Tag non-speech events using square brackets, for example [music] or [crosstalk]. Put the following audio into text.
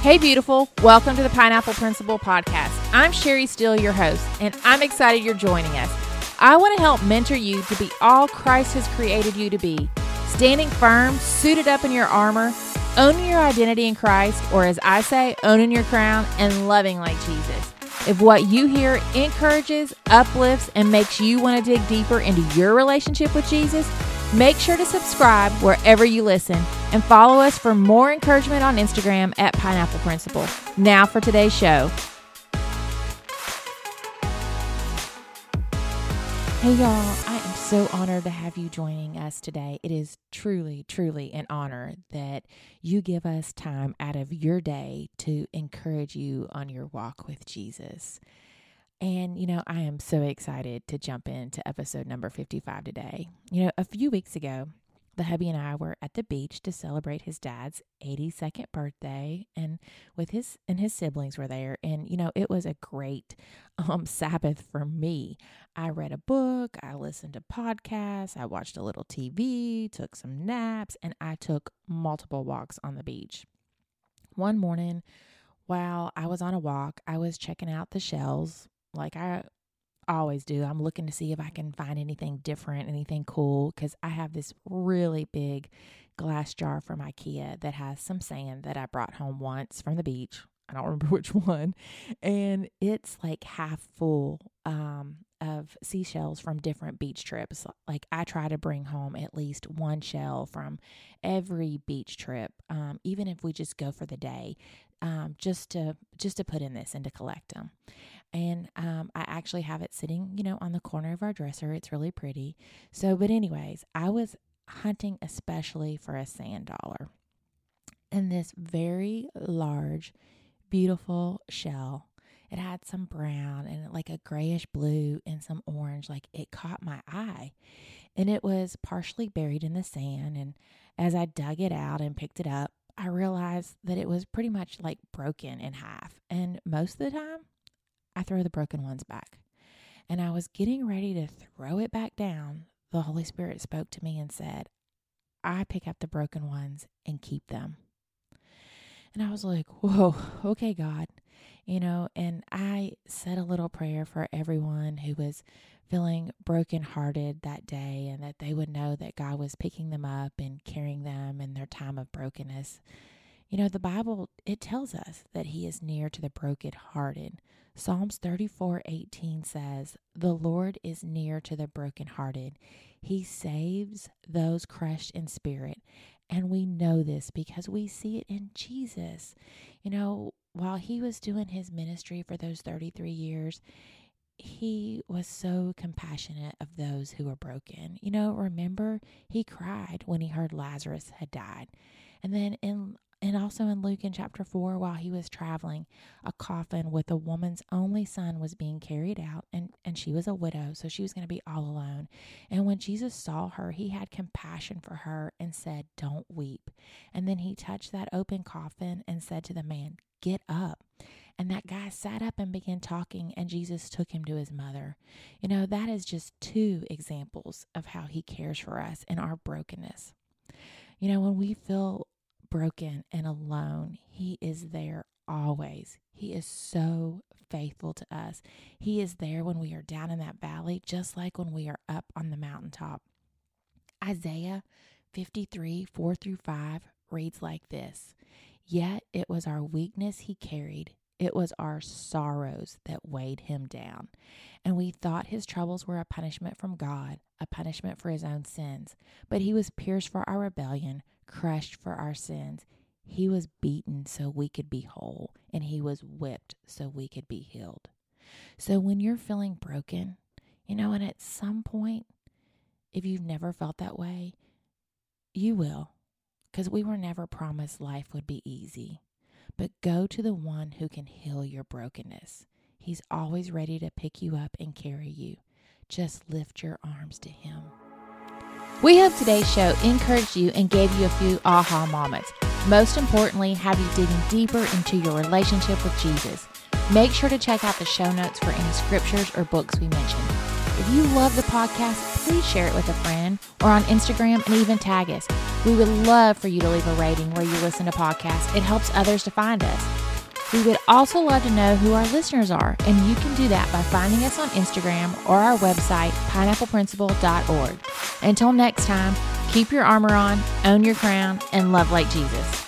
Hey, beautiful. Welcome to the Pineapple Principle Podcast. I'm Sherry Steele, your host, and I'm excited you're joining us. I want to help mentor you to be all Christ has created you to be standing firm, suited up in your armor, owning your identity in Christ, or as I say, owning your crown and loving like Jesus. If what you hear encourages, uplifts, and makes you want to dig deeper into your relationship with Jesus, make sure to subscribe wherever you listen and follow us for more encouragement on Instagram at Pineapple Principle. Now for today's show. Hey, y'all, I am so honored to have you joining us today. It is truly, truly an honor that you give us time out of your day to encourage you on your walk with Jesus. And, you know, I am so excited to jump into episode number 55 today. You know, a few weeks ago, the hubby and I were at the beach to celebrate his dad's 82nd birthday and with his and his siblings were there and you know it was a great [laughs] um sabbath for me. I read a book, I listened to podcasts, I watched a little TV, took some naps and I took multiple walks on the beach. One morning while I was on a walk, I was checking out the shells like I always do. I'm looking to see if I can find anything different, anything cool, because I have this really big glass jar from IKEA that has some sand that I brought home once from the beach. I don't [laughs] remember which one. And it's like half full um, of seashells from different beach trips. Like I try to bring home at least one shell from every beach trip, um, even if we just go for the day, um, just to just to put in this and to collect them and actually have it sitting, you know, on the corner of our dresser. It's really pretty. So, but anyways, I was hunting especially for a sand dollar, and this very large, beautiful shell. It had some brown and like a grayish blue and some orange. Like it caught my eye, and it was partially buried in the sand. And as I dug it out and picked it up, I realized that it was pretty much like broken in half. And most of the time, I throw the broken ones back. And I was getting ready to throw it back down. The Holy Spirit spoke to me and said, I pick up the broken ones and keep them. And I was like, whoa, okay, God. You know, and I said a little prayer for everyone who was feeling brokenhearted that day and that they would know that God was picking them up and carrying them in their time of brokenness. You know, the Bible, it tells us that He is near to the brokenhearted. Psalms 34:18 says, "The Lord is near to the brokenhearted. He saves those crushed in spirit." And we know this because we see it in Jesus. You know, while he was doing his ministry for those 33 years, he was so compassionate of those who were broken. You know, remember, he cried when he heard Lazarus had died. And then in and also in Luke in chapter 4, while he was traveling, a coffin with a woman's only son was being carried out, and, and she was a widow, so she was going to be all alone. And when Jesus saw her, he had compassion for her and said, Don't weep. And then he touched that open coffin and said to the man, Get up. And that guy sat up and began talking, and Jesus took him to his mother. You know, that is just two examples of how he cares for us in our brokenness. You know, when we feel broken and alone, He is there always. He is so faithful to us. He is there when we are down in that valley, just like when we are up on the mountaintop. Isaiah 53 4 through 5 reads like this Yet it was our weakness He carried. It was our sorrows that weighed him down. And we thought his troubles were a punishment from God, a punishment for his own sins. But he was pierced for our rebellion, crushed for our sins. He was beaten so we could be whole, and he was whipped so we could be healed. So when you're feeling broken, you know, and at some point, if you've never felt that way, you will, because we were never promised life would be easy. But go to the one who can heal your brokenness. He's always ready to pick you up and carry you. Just lift your arms to him. We hope today's show encouraged you and gave you a few aha moments. Most importantly, have you digging deeper into your relationship with Jesus. Make sure to check out the show notes for any scriptures or books we mentioned. If you love the podcast, please share it with a friend or on Instagram and even tag us. We would love for you to leave a rating where you listen to podcasts. It helps others to find us. We would also love to know who our listeners are, and you can do that by finding us on Instagram or our website, pineappleprinciple.org. Until next time, keep your armor on, own your crown, and love like Jesus.